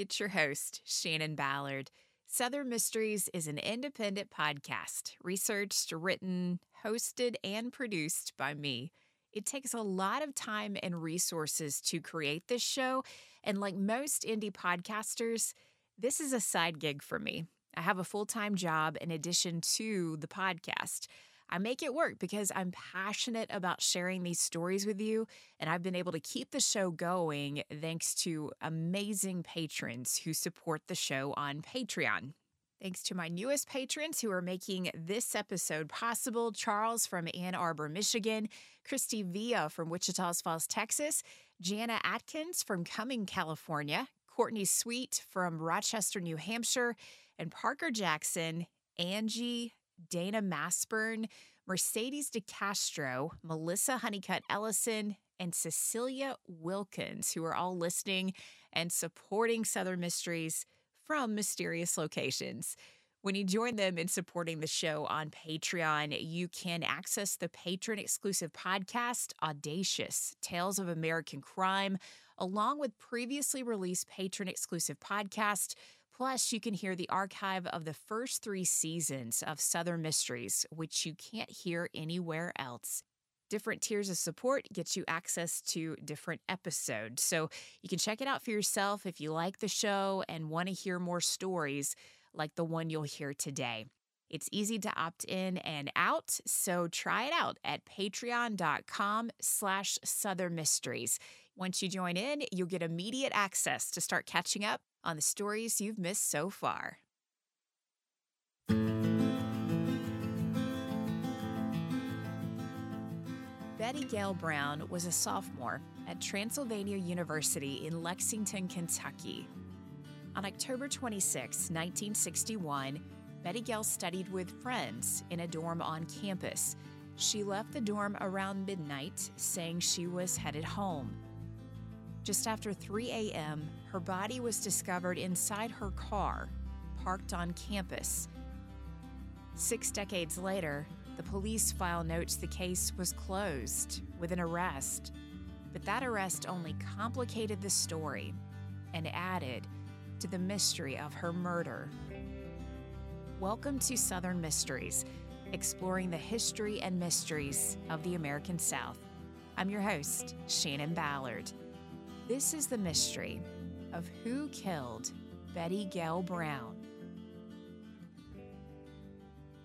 It's your host, Shannon Ballard. Southern Mysteries is an independent podcast, researched, written, hosted, and produced by me. It takes a lot of time and resources to create this show, and like most indie podcasters, this is a side gig for me. I have a full time job in addition to the podcast. I make it work because I'm passionate about sharing these stories with you, and I've been able to keep the show going thanks to amazing patrons who support the show on Patreon. Thanks to my newest patrons who are making this episode possible Charles from Ann Arbor, Michigan, Christy Villa from Wichita Falls, Texas, Jana Atkins from Cumming, California, Courtney Sweet from Rochester, New Hampshire, and Parker Jackson, Angie, Dana Masburn, Mercedes DeCastro, Melissa Honeycutt Ellison, and Cecilia Wilkins, who are all listening and supporting Southern Mysteries from mysterious locations. When you join them in supporting the show on Patreon, you can access the patron exclusive podcast, Audacious Tales of American Crime, along with previously released patron exclusive podcast Plus, you can hear the archive of the first three seasons of Southern Mysteries, which you can't hear anywhere else. Different tiers of support get you access to different episodes. So you can check it out for yourself if you like the show and want to hear more stories like the one you'll hear today. It's easy to opt in and out, so try it out at patreon.com slash southern mysteries. Once you join in, you'll get immediate access to start catching up on the stories you've missed so far. Betty Gail Brown was a sophomore at Transylvania University in Lexington, Kentucky. On October 26, 1961, Betty Gail studied with friends in a dorm on campus. She left the dorm around midnight, saying she was headed home. Just after 3 a.m., her body was discovered inside her car, parked on campus. Six decades later, the police file notes the case was closed with an arrest. But that arrest only complicated the story and added to the mystery of her murder. Welcome to Southern Mysteries, exploring the history and mysteries of the American South. I'm your host, Shannon Ballard. This is the mystery of who killed Betty Gail Brown.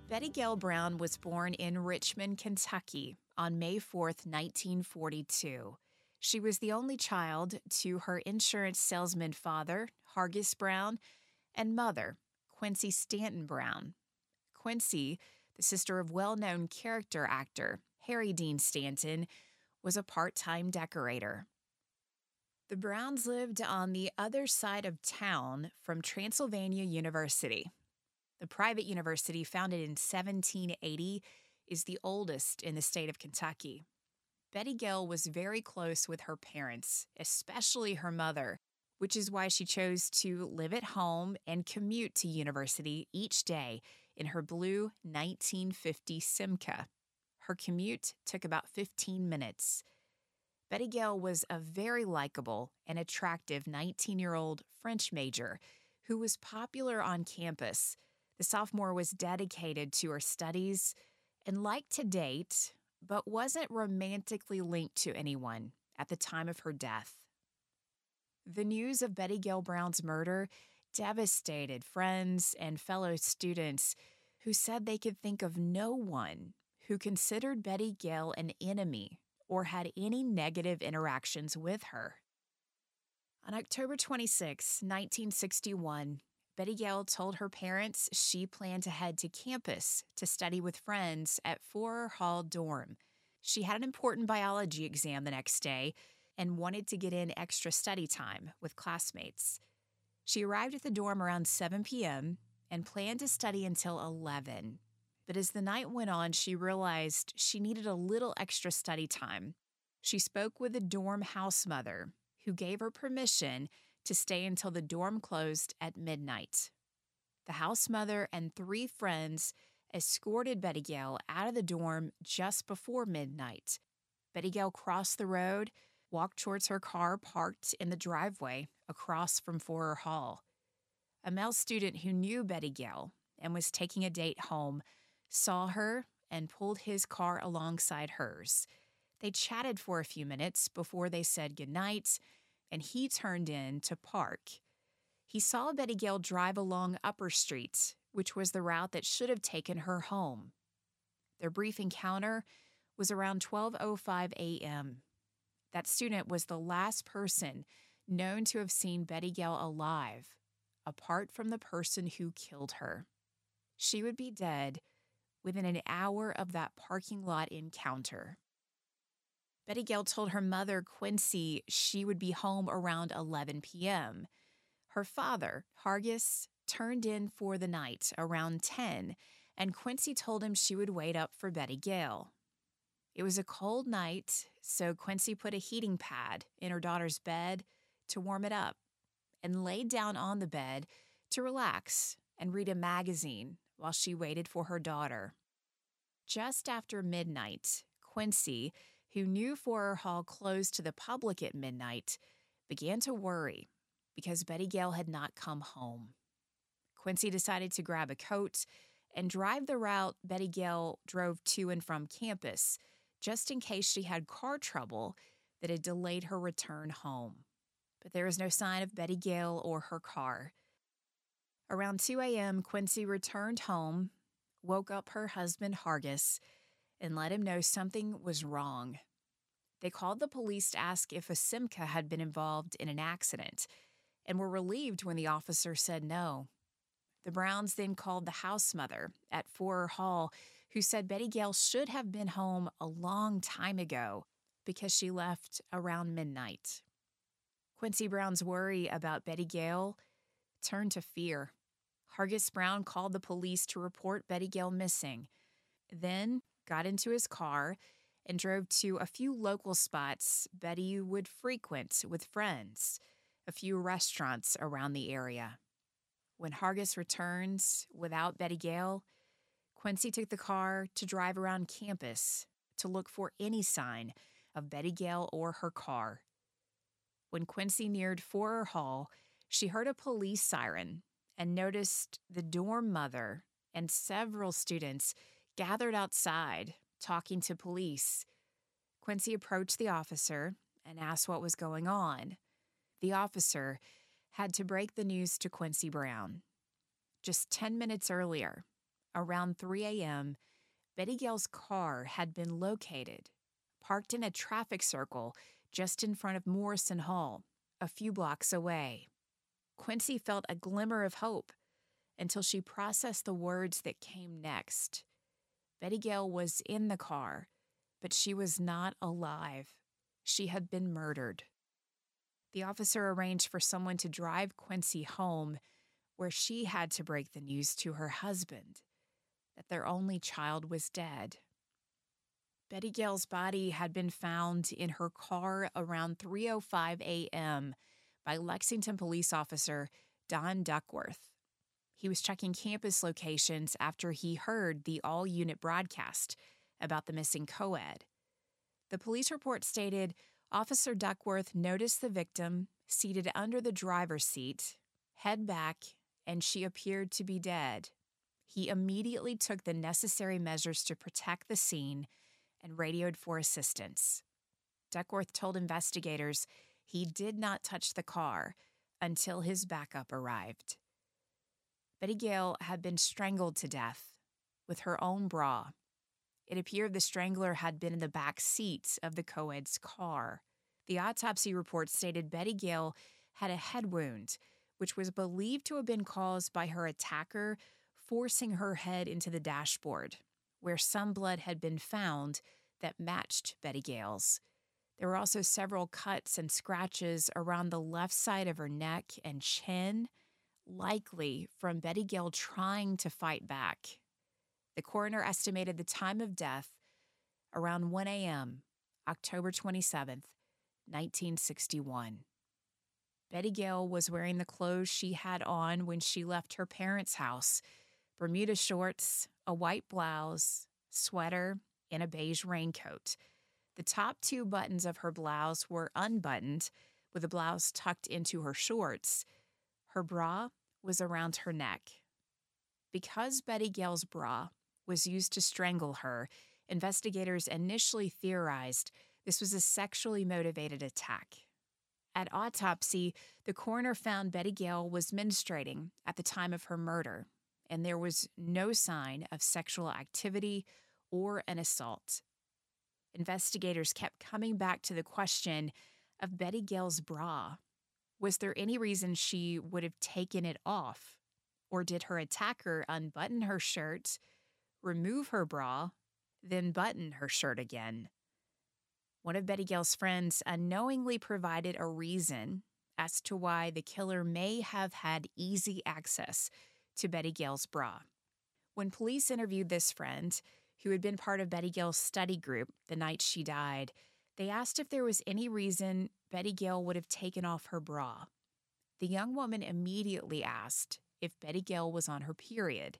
Betty Gail Brown was born in Richmond, Kentucky on May 4, 1942. She was the only child to her insurance salesman father, Hargis Brown, and mother, Quincy Stanton Brown. Quincy, the sister of well known character actor Harry Dean Stanton, was a part time decorator. The Browns lived on the other side of town from Transylvania University. The private university, founded in 1780, is the oldest in the state of Kentucky. Betty Gail was very close with her parents, especially her mother, which is why she chose to live at home and commute to university each day in her blue 1950 Simca. Her commute took about 15 minutes. Betty Gail was a very likable and attractive 19 year old French major who was popular on campus. The sophomore was dedicated to her studies and liked to date, but wasn't romantically linked to anyone at the time of her death. The news of Betty Gail Brown's murder devastated friends and fellow students who said they could think of no one who considered Betty Gail an enemy or had any negative interactions with her. On October 26, 1961, Betty Gail told her parents she planned to head to campus to study with friends at Forrer Hall Dorm. She had an important biology exam the next day and wanted to get in extra study time with classmates. She arrived at the dorm around 7 p.m. and planned to study until 11. But as the night went on, she realized she needed a little extra study time. She spoke with the dorm house mother, who gave her permission to stay until the dorm closed at midnight. The house mother and three friends escorted Betty Gail out of the dorm just before midnight. Betty Gail crossed the road, walked towards her car parked in the driveway across from Forrer Hall. A male student who knew Betty Gail and was taking a date home saw her and pulled his car alongside hers. They chatted for a few minutes before they said goodnight, and he turned in to park. He saw Betty Gail drive along Upper Street, which was the route that should have taken her home. Their brief encounter was around 12:05 a.m. That student was the last person known to have seen Betty Gail alive, apart from the person who killed her. She would be dead within an hour of that parking lot encounter. Betty Gail told her mother, Quincy, she would be home around 11 p.m. Her father, Hargis, turned in for the night around 10, and Quincy told him she would wait up for Betty Gail. It was a cold night, so Quincy put a heating pad in her daughter's bed to warm it up and laid down on the bed to relax and read a magazine while she waited for her daughter. Just after midnight, Quincy, who knew Forrer Hall closed to the public at midnight, began to worry because Betty Gail had not come home. Quincy decided to grab a coat and drive the route Betty Gail drove to and from campus, just in case she had car trouble that had delayed her return home. But there was no sign of Betty Gail or her car. Around 2 a.m., Quincy returned home, woke up her husband, Hargis, and let him know something was wrong. They called the police to ask if a Simca had been involved in an accident and were relieved when the officer said no. The Browns then called the house mother at Forrer Hall, who said Betty Gail should have been home a long time ago because she left around midnight. Quincy Brown's worry about Betty Gail turned to fear. Hargis Brown called the police to report Betty Gail missing, then got into his car and drove to a few local spots Betty would frequent with friends, a few restaurants around the area. When Hargis returns without Betty Gail, Quincy took the car to drive around campus to look for any sign of Betty Gail or her car. When Quincy neared Forrer Hall, she heard a police siren and noticed the dorm mother and several students gathered outside talking to police. Quincy approached the officer and asked what was going on. The officer had to break the news to Quincy Brown. Just 10 minutes earlier, around 3 a.m., Betty Gail's car had been located, parked in a traffic circle just in front of Morrison Hall, a few blocks away. Quincy felt a glimmer of hope until she processed the words that came next. Betty Gail was in the car, but she was not alive. She had been murdered. The officer arranged for someone to drive Quincy home, where she had to break the news to her husband that their only child was dead. Betty Gail's body had been found in her car around 3:05 a.m. by Lexington police officer Don Duckworth. He was checking campus locations after he heard the all unit broadcast about the missing co-ed. The police report stated Officer Duckworth noticed the victim seated under the driver's seat, head back, and she appeared to be dead. He immediately took the necessary measures to protect the scene and radioed for assistance. Duckworth told investigators he did not touch the car until his backup arrived. Betty Gail had been strangled to death with her own bra. It appeared the strangler had been in the back seat of the co-ed's car. The autopsy report stated Betty Gail had a head wound, which was believed to have been caused by her attacker forcing her head into the dashboard, where some blood had been found that matched Betty Gale's. There were also several cuts and scratches around the left side of her neck and chin likely from Betty Gail trying to fight back. The coroner estimated the time of death around 1 a.m., October 27th, 1961. Betty Gail was wearing the clothes she had on when she left her parents' house Bermuda shorts, a white blouse, sweater, and a beige raincoat. The top two buttons of her blouse were unbuttoned, with the blouse tucked into her shorts. Her bra was around her neck. Because Betty Gail's bra was used to strangle her, investigators initially theorized this was a sexually motivated attack. At autopsy, the coroner found Betty Gail was menstruating at the time of her murder, and there was no sign of sexual activity or an assault. Investigators kept coming back to the question of Betty Gail's bra. Was there any reason she would have taken it off? Or did her attacker unbutton her shirt, remove her bra, then button her shirt again? One of Betty Gail's friends unknowingly provided a reason as to why the killer may have had easy access to Betty Gail's bra. When police interviewed this friend, who had been part of Betty Gail's study group the night she died, they asked if there was any reason Betty Gail would have taken off her bra. The young woman immediately asked if Betty Gail was on her period.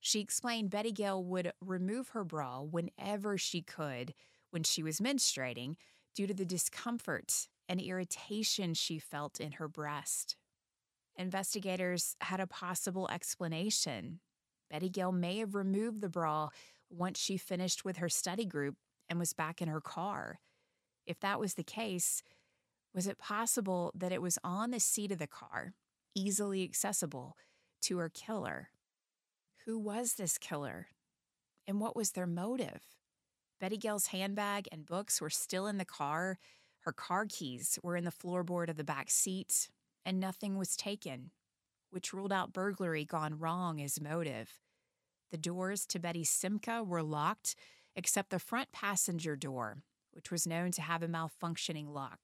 She explained Betty Gail would remove her bra whenever she could when she was menstruating due to the discomfort and irritation she felt in her breast. Investigators had a possible explanation. Betty Gail may have removed the bra once she finished with her study group and was back in her car. If that was the case, was it possible that it was on the seat of the car, easily accessible to her killer? Who was this killer? And what was their motive? Betty Gail's handbag and books were still in the car. Her car keys were in the floorboard of the back seat, and nothing was taken, which ruled out burglary gone wrong as motive. The doors to Betty's Simca were locked, except the front passenger door, which was known to have a malfunctioning lock.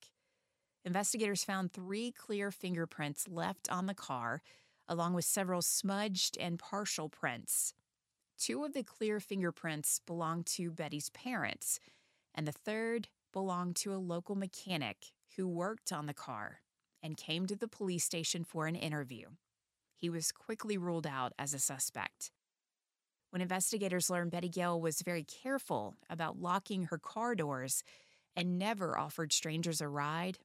Investigators found three clear fingerprints left on the car, along with several smudged and partial prints. Two of the clear fingerprints belonged to Betty's parents, and the third belonged to a local mechanic who worked on the car and came to the police station for an interview. He was quickly ruled out as a suspect. When investigators learned Betty Gail was very careful about locking her car doors and never offered strangers a ride,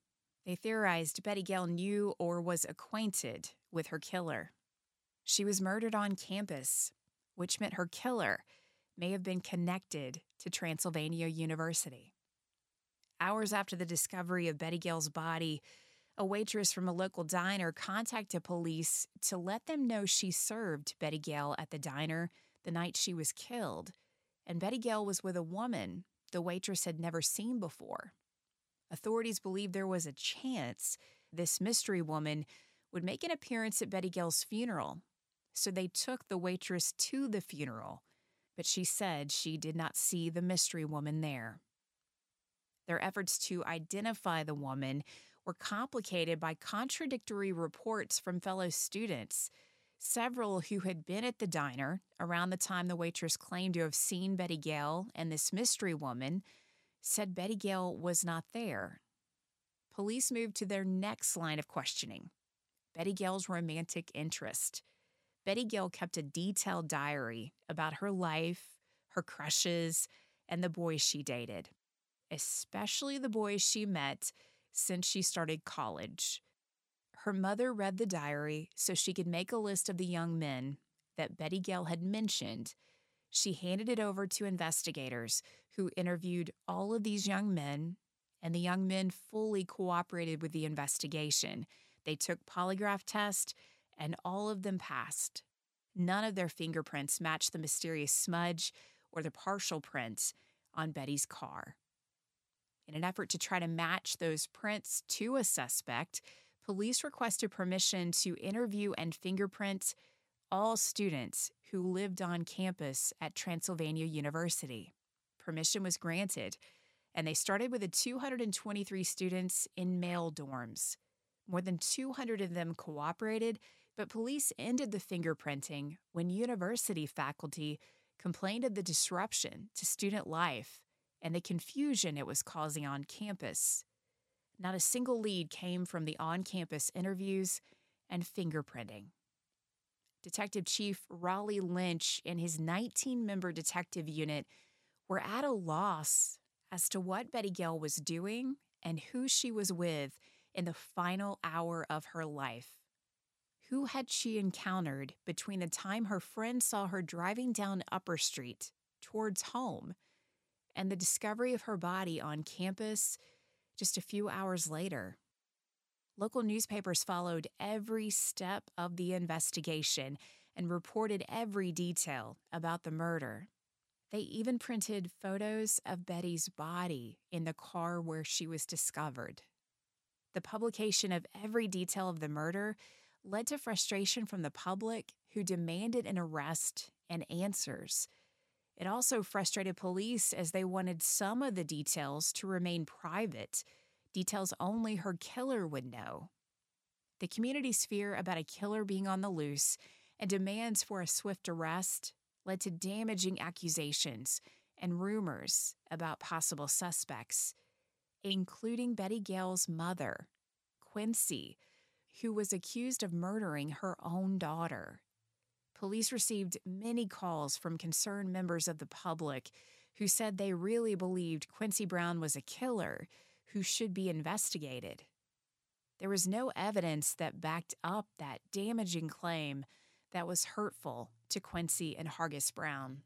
they theorized Betty Gail knew or was acquainted with her killer. She was murdered on campus, which meant her killer may have been connected to Transylvania University. Hours after the discovery of Betty Gail's body, a waitress from a local diner contacted police to let them know she served Betty Gail at the diner the night she was killed, and Betty Gail was with a woman the waitress had never seen before. Authorities believed there was a chance this mystery woman would make an appearance at Betty Gail's funeral, so they took the waitress to the funeral, but she said she did not see the mystery woman there. Their efforts to identify the woman were complicated by contradictory reports from fellow students Several who had been at the diner around the time the waitress claimed to have seen Betty Gail and this mystery woman said Betty Gail was not there. Police moved to their next line of questioning Betty Gail's romantic interest. Betty Gail kept a detailed diary about her life, her crushes, and the boys she dated, especially the boys she met since she started college. Her mother read the diary so she could make a list of the young men that Betty Gail had mentioned. She handed it over to investigators who interviewed all of these young men, and the young men fully cooperated with the investigation. They took polygraph tests, and all of them passed. None of their fingerprints matched the mysterious smudge or the partial prints on Betty's car. In an effort to try to match those prints to a suspect, police requested permission to interview and fingerprint all students who lived on campus at Transylvania University. Permission was granted, and they started with the 223 students in male dorms. More than 200 of them cooperated, but police ended the fingerprinting when university faculty complained of the disruption to student life and the confusion it was causing on campus. Not a single lead came from the on campus interviews and fingerprinting. Detective Chief Raleigh Lynch and his 19 member detective unit were at a loss as to what Betty Gail was doing and who she was with in the final hour of her life. Who had she encountered between the time her friend saw her driving down Upper Street towards home and the discovery of her body on campus just a few hours later? Local newspapers followed every step of the investigation and reported every detail about the murder. They even printed photos of Betty's body in the car where she was discovered. The publication of every detail of the murder led to frustration from the public who demanded an arrest and answers. It also frustrated police as they wanted some of the details to remain private, details only her killer would know. The community's fear about a killer being on the loose and demands for a swift arrest led to damaging accusations and rumors about possible suspects, including Betty Gail's mother, Quincy, who was accused of murdering her own daughter. Police received many calls from concerned members of the public who said they really believed Quincy Brown was a killer who should be investigated. There was no evidence that backed up that damaging claim that was hurtful to Quincy and Hargis Brown.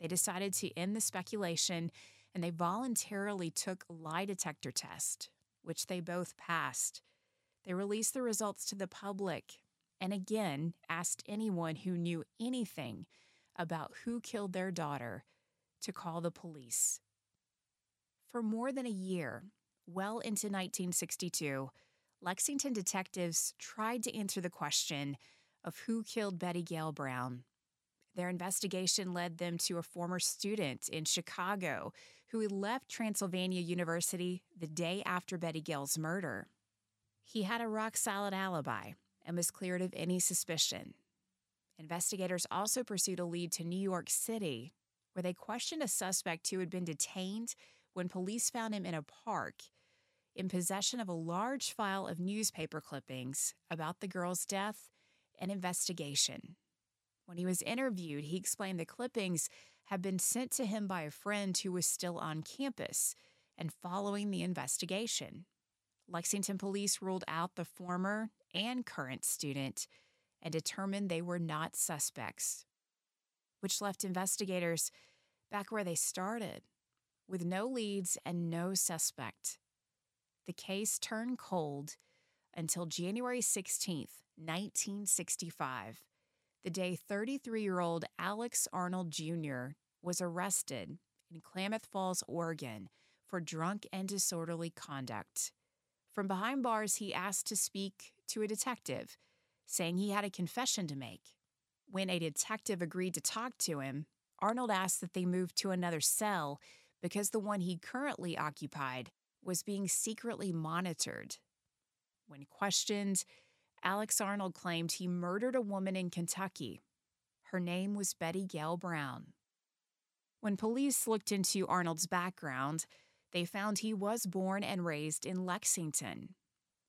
They decided to end the speculation and they voluntarily took lie detector test, which they both passed. They released the results to the public and again asked anyone who knew anything about who killed their daughter to call the police. For more than a year, well into 1962, Lexington detectives tried to answer the question of who killed Betty Gail Brown. Their investigation led them to a former student in Chicago who had left Transylvania University the day after Betty Gail's murder. He had a rock solid alibi and was cleared of any suspicion. Investigators also pursued a lead to New York City, where they questioned a suspect who had been detained when police found him in a park in possession of a large file of newspaper clippings about the girl's death and investigation. When he was interviewed, he explained the clippings had been sent to him by a friend who was still on campus and following the investigation. Lexington police ruled out the former and current student and determined they were not suspects, which left investigators back where they started, with no leads and no suspect. The case turned cold until January 16th, 1965, the day 33 year old Alex Arnold Jr. was arrested in Klamath Falls, Oregon, for drunk and disorderly conduct. From behind bars, he asked to speak to a detective, saying he had a confession to make. When a detective agreed to talk to him, Arnold asked that they move to another cell because the one he currently occupied was being secretly monitored. When questioned, Alex Arnold claimed he murdered a woman in Kentucky. Her name was Betty Gail Brown. When police looked into Arnold's background, they found he was born and raised in Lexington.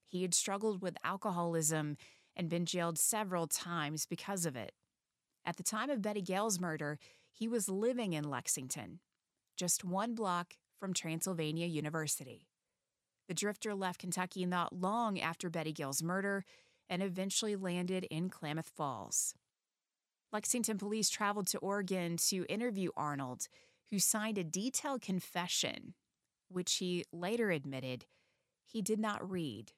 He had struggled with alcoholism and been jailed several times because of it. At the time of Betty Gail's murder, he was living in Lexington, just one block from Transylvania University. The drifter left Kentucky not long after Betty Gail's murder and eventually landed in Klamath Falls. Lexington police traveled to Oregon to interview Arnold, who signed a detailed confession, which he later admitted he did not read.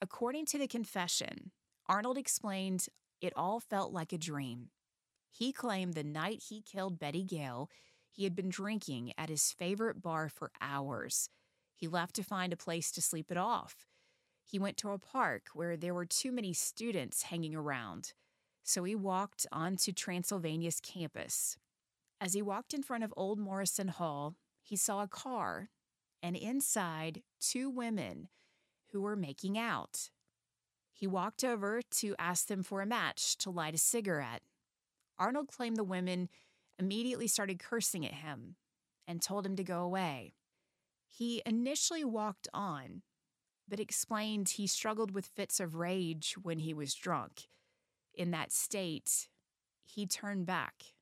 According to the confession, Arnold explained it all felt like a dream. He claimed the night he killed Betty Gail, he had been drinking at his favorite bar for hours. He left to find a place to sleep it off. He went to a park where there were too many students hanging around, so he walked onto Transylvania's campus. As he walked in front of Old Morrison Hall, he saw a car, and inside, two women who were making out. He walked over to ask them for a match to light a cigarette. Arnold claimed the women immediately started cursing at him and told him to go away. He initially walked on, but explained he struggled with fits of rage when he was drunk. In that state, he turned back,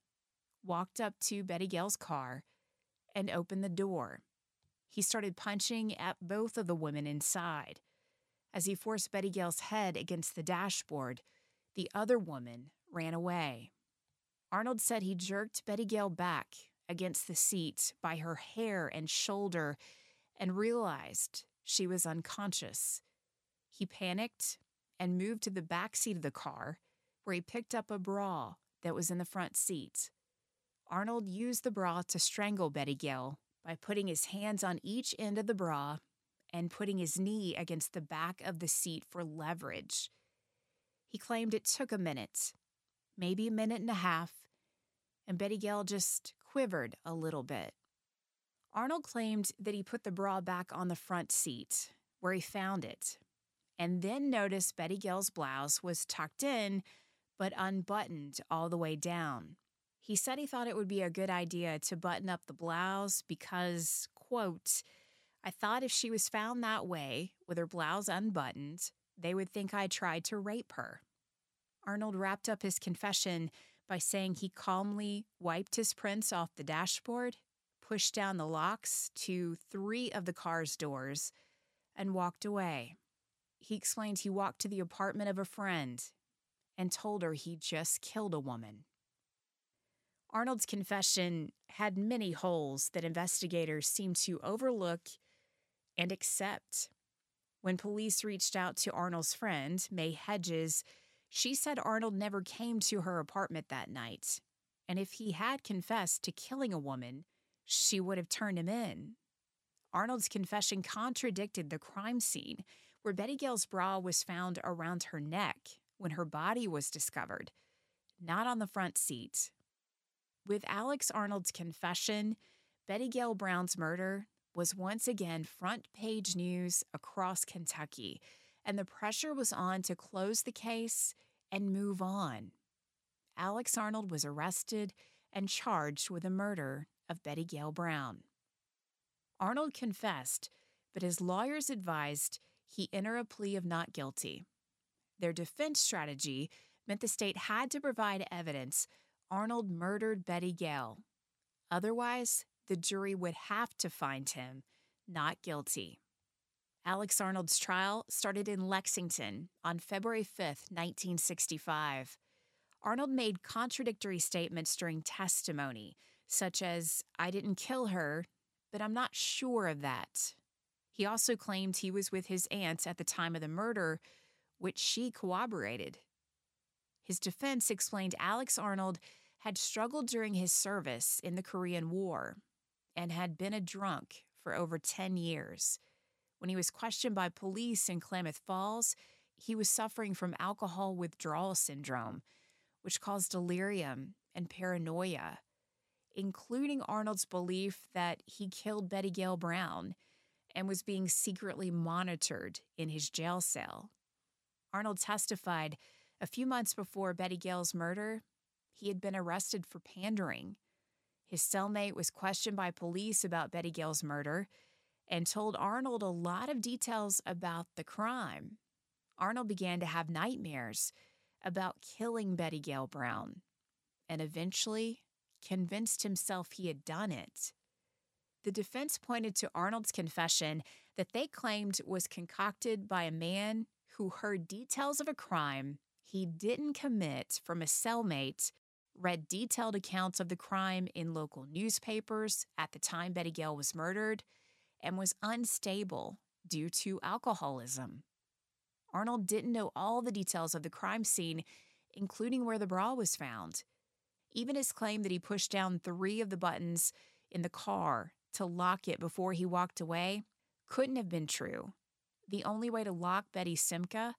walked up to Betty Gail's car, and opened the door. he started punching at both of the women inside. As he forced Betty Gail's head against the dashboard, the other woman ran away. Arnold said he jerked Betty Gail back against the seat by her hair and shoulder and realized she was unconscious. He panicked and moved to the back seat of the car, where he picked up a bra that was in the front seat. Arnold used the bra to strangle Betty Gail by putting his hands on each end of the bra and putting his knee against the back of the seat for leverage. He claimed it took a minute, maybe a minute and a half, and Betty Gail just quivered a little bit. Arnold claimed that he put the bra back on the front seat, where he found it, and then noticed Betty Gail's blouse was tucked in but unbuttoned all the way down. He said he thought it would be a good idea to button up the blouse because, quote, I thought if she was found that way, with her blouse unbuttoned, they would think I tried to rape her. Arnold wrapped up his confession by saying he calmly wiped his prints off the dashboard, pushed down the locks to three of the car's doors, and walked away. He explained he walked to the apartment of a friend and told her he just killed a woman. Arnold's confession had many holes that investigators seemed to overlook and accept. When police reached out to Arnold's friend, May Hedges, she said Arnold never came to her apartment that night. And if he had confessed to killing a woman, she would have turned him in. Arnold's confession contradicted the crime scene, where Betty Gail's bra was found around her neck when her body was discovered, not on the front seat. With Alex Arnold's confession, Betty Gail Brown's murder was once again front page news across Kentucky, and the pressure was on to close the case and move on. Alex Arnold was arrested and charged with the murder of Betty Gail Brown. Arnold confessed, but his lawyers advised he enter a plea of not guilty. Their defense strategy meant the state had to provide evidence Arnold murdered Betty Gail. Otherwise, the jury would have to find him not guilty. Alex Arnold's trial started in Lexington on February 5, 1965. Arnold made contradictory statements during testimony, such as, I didn't kill her, but I'm not sure of that. He also claimed he was with his aunt at the time of the murder, which she corroborated. His defense explained Alex Arnold had struggled during his service in the Korean War and had been a drunk for over 10 years. When he was questioned by police in Klamath Falls, he was suffering from alcohol withdrawal syndrome, which caused delirium and paranoia, including Arnold's belief that he killed Betty Gail Brown and was being secretly monitored in his jail cell. Arnold testified a few months before Betty Gail's murder, he had been arrested for pandering. His cellmate was questioned by police about Betty Gail's murder and told Arnold a lot of details about the crime. Arnold began to have nightmares about killing Betty Gail Brown and eventually convinced himself he had done it. The defense pointed to Arnold's confession that they claimed was concocted by a man who heard details of a crime he didn't commit from a cellmate, read detailed accounts of the crime in local newspapers at the time Betty Gail was murdered, and was unstable due to alcoholism. Arnold didn't know all the details of the crime scene, including where the bra was found. Even his claim that he pushed down three of the buttons in the car to lock it before he walked away couldn't have been true the only way to lock Betty Simca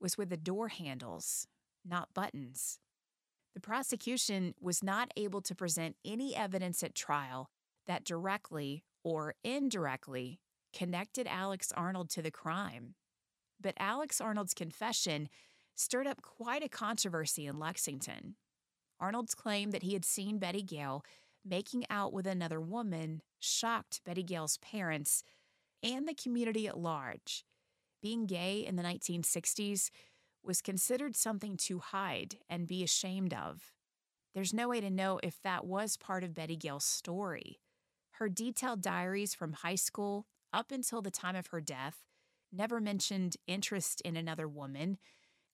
was with the door handles, not buttons. The prosecution was not able to present any evidence at trial that directly or indirectly connected Alex Arnold to the crime. But Alex Arnold's confession stirred up quite a controversy in Lexington. Arnold's claim that he had seen Betty Gail making out with another woman shocked Betty Gail's parents and the community at large being gay in the 1960s was considered something to hide and be ashamed of. There's no way to know if that was part of Betty Gail's story. Her detailed diaries from high school up until the time of her death never mentioned interest in another woman,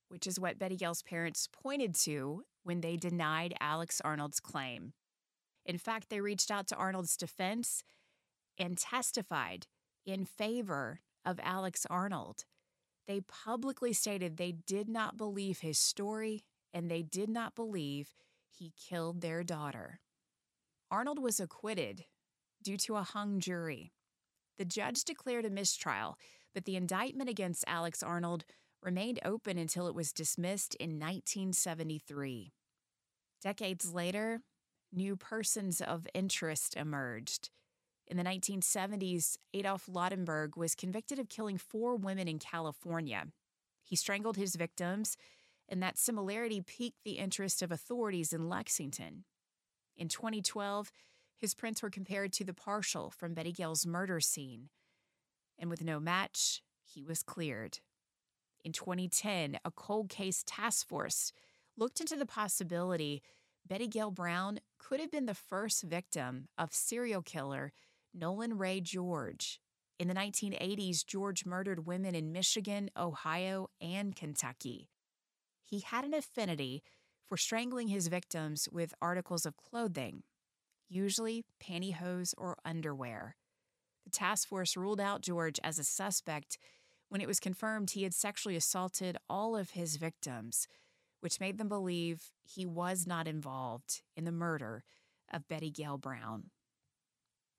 which is what Betty Gail's parents pointed to when they denied Alex Arnold's claim. In fact, they reached out to Arnold's defense and testified in favor of Alex Arnold. They publicly stated they did not believe his story and they did not believe he killed their daughter. Arnold was acquitted due to a hung jury. The judge declared a mistrial, but the indictment against Alex Arnold remained open until it was dismissed in 1973. Decades later, new persons of interest emerged. In the 1970s, Adolf Lautenberg was convicted of killing four women in California. He strangled his victims, and that similarity piqued the interest of authorities in Lexington. In 2012, his prints were compared to the partial from Betty Gail's murder scene, and with no match, he was cleared. In 2010, a cold case task force looked into the possibility Betty Gail Brown could have been the first victim of serial killer Nolan Ray George. In the 1980s, George murdered women in Michigan, Ohio, and Kentucky. He had an affinity for strangling his victims with articles of clothing, usually pantyhose or underwear. The task force ruled out George as a suspect when it was confirmed he had sexually assaulted all of his victims, which made them believe he was not involved in the murder of Betty Gail Brown.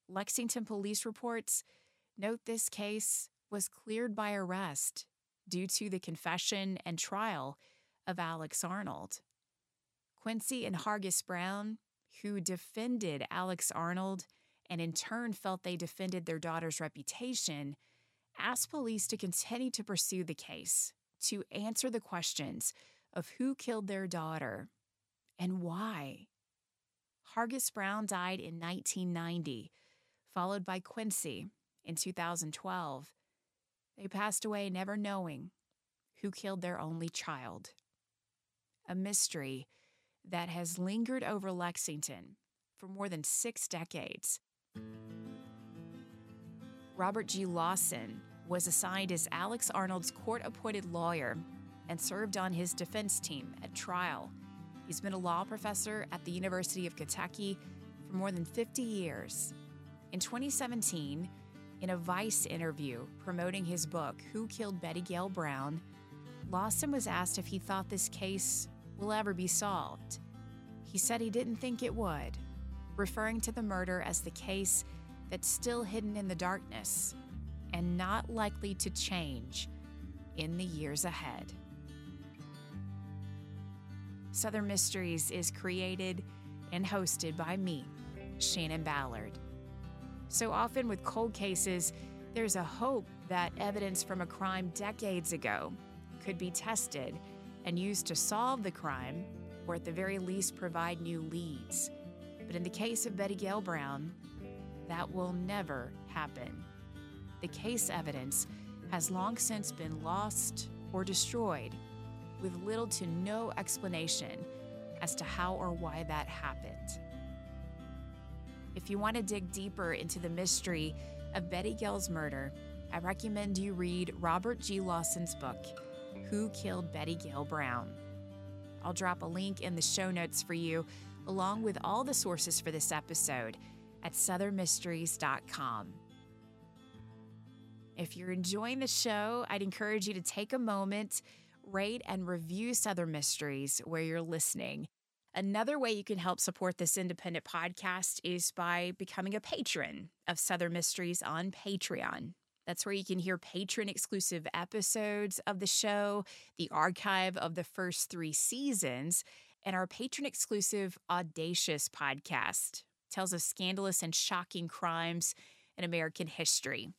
Lexington police reports note this case was cleared by arrest due to the confession and trial of Alex Arnold. Quincy and Hargis Brown, who defended Alex Arnold and in turn felt they defended their daughter's reputation, asked police to continue to pursue the case, to answer the questions of who killed their daughter and why. Hargis Brown died in 1990 followed by Quincy in 2012. They passed away never knowing who killed their only child. A mystery that has lingered over Lexington for more than six decades. Robert G. Lawson was assigned as Alex Arnold's court appointed lawyer and served on his defense team at trial. He's been a law professor at the University of Kentucky for more than 50 years in 2017, in a Vice interview promoting his book, Who Killed Betty Gail Brown, Lawson was asked if he thought this case will ever be solved. He said he didn't think it would, referring to the murder as the case that's still hidden in the darkness and not likely to change in the years ahead. Southern Mysteries is created and hosted by me, Shannon Ballard. So often with cold cases, there's a hope that evidence from a crime decades ago could be tested and used to solve the crime, or at the very least provide new leads. But in the case of Betty Gail Brown, that will never happen. The case evidence has long since been lost or destroyed, with little to no explanation as to how or why that happened. If you want to dig deeper into the mystery of Betty Gail's murder, I recommend you read Robert G. Lawson's book, Who Killed Betty Gail Brown. I'll drop a link in the show notes for you, along with all the sources for this episode at southernmysteries.com. If you're enjoying the show, I'd encourage you to take a moment, rate and review Southern Mysteries where you're listening. Another way you can help support this independent podcast is by becoming a patron of Southern Mysteries on Patreon. That's where you can hear patron exclusive episodes of the show, the archive of the first three seasons, and our patron exclusive Audacious podcast tells of scandalous and shocking crimes in American history.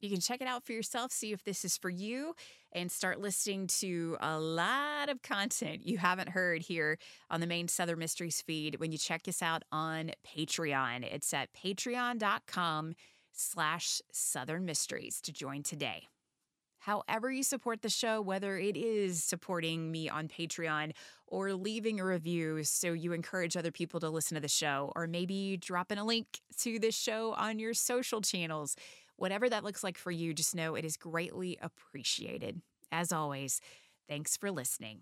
You can check it out for yourself, see if this is for you, and start listening to a lot of content you haven't heard here on the main Southern Mysteries feed when you check us out on Patreon. It's at patreon.com slash Southern Mysteries to join today. However, you support the show, whether it is supporting me on Patreon or leaving a review so you encourage other people to listen to the show, or maybe dropping a link to this show on your social channels Whatever that looks like for you, just know it is greatly appreciated. As always, thanks for listening.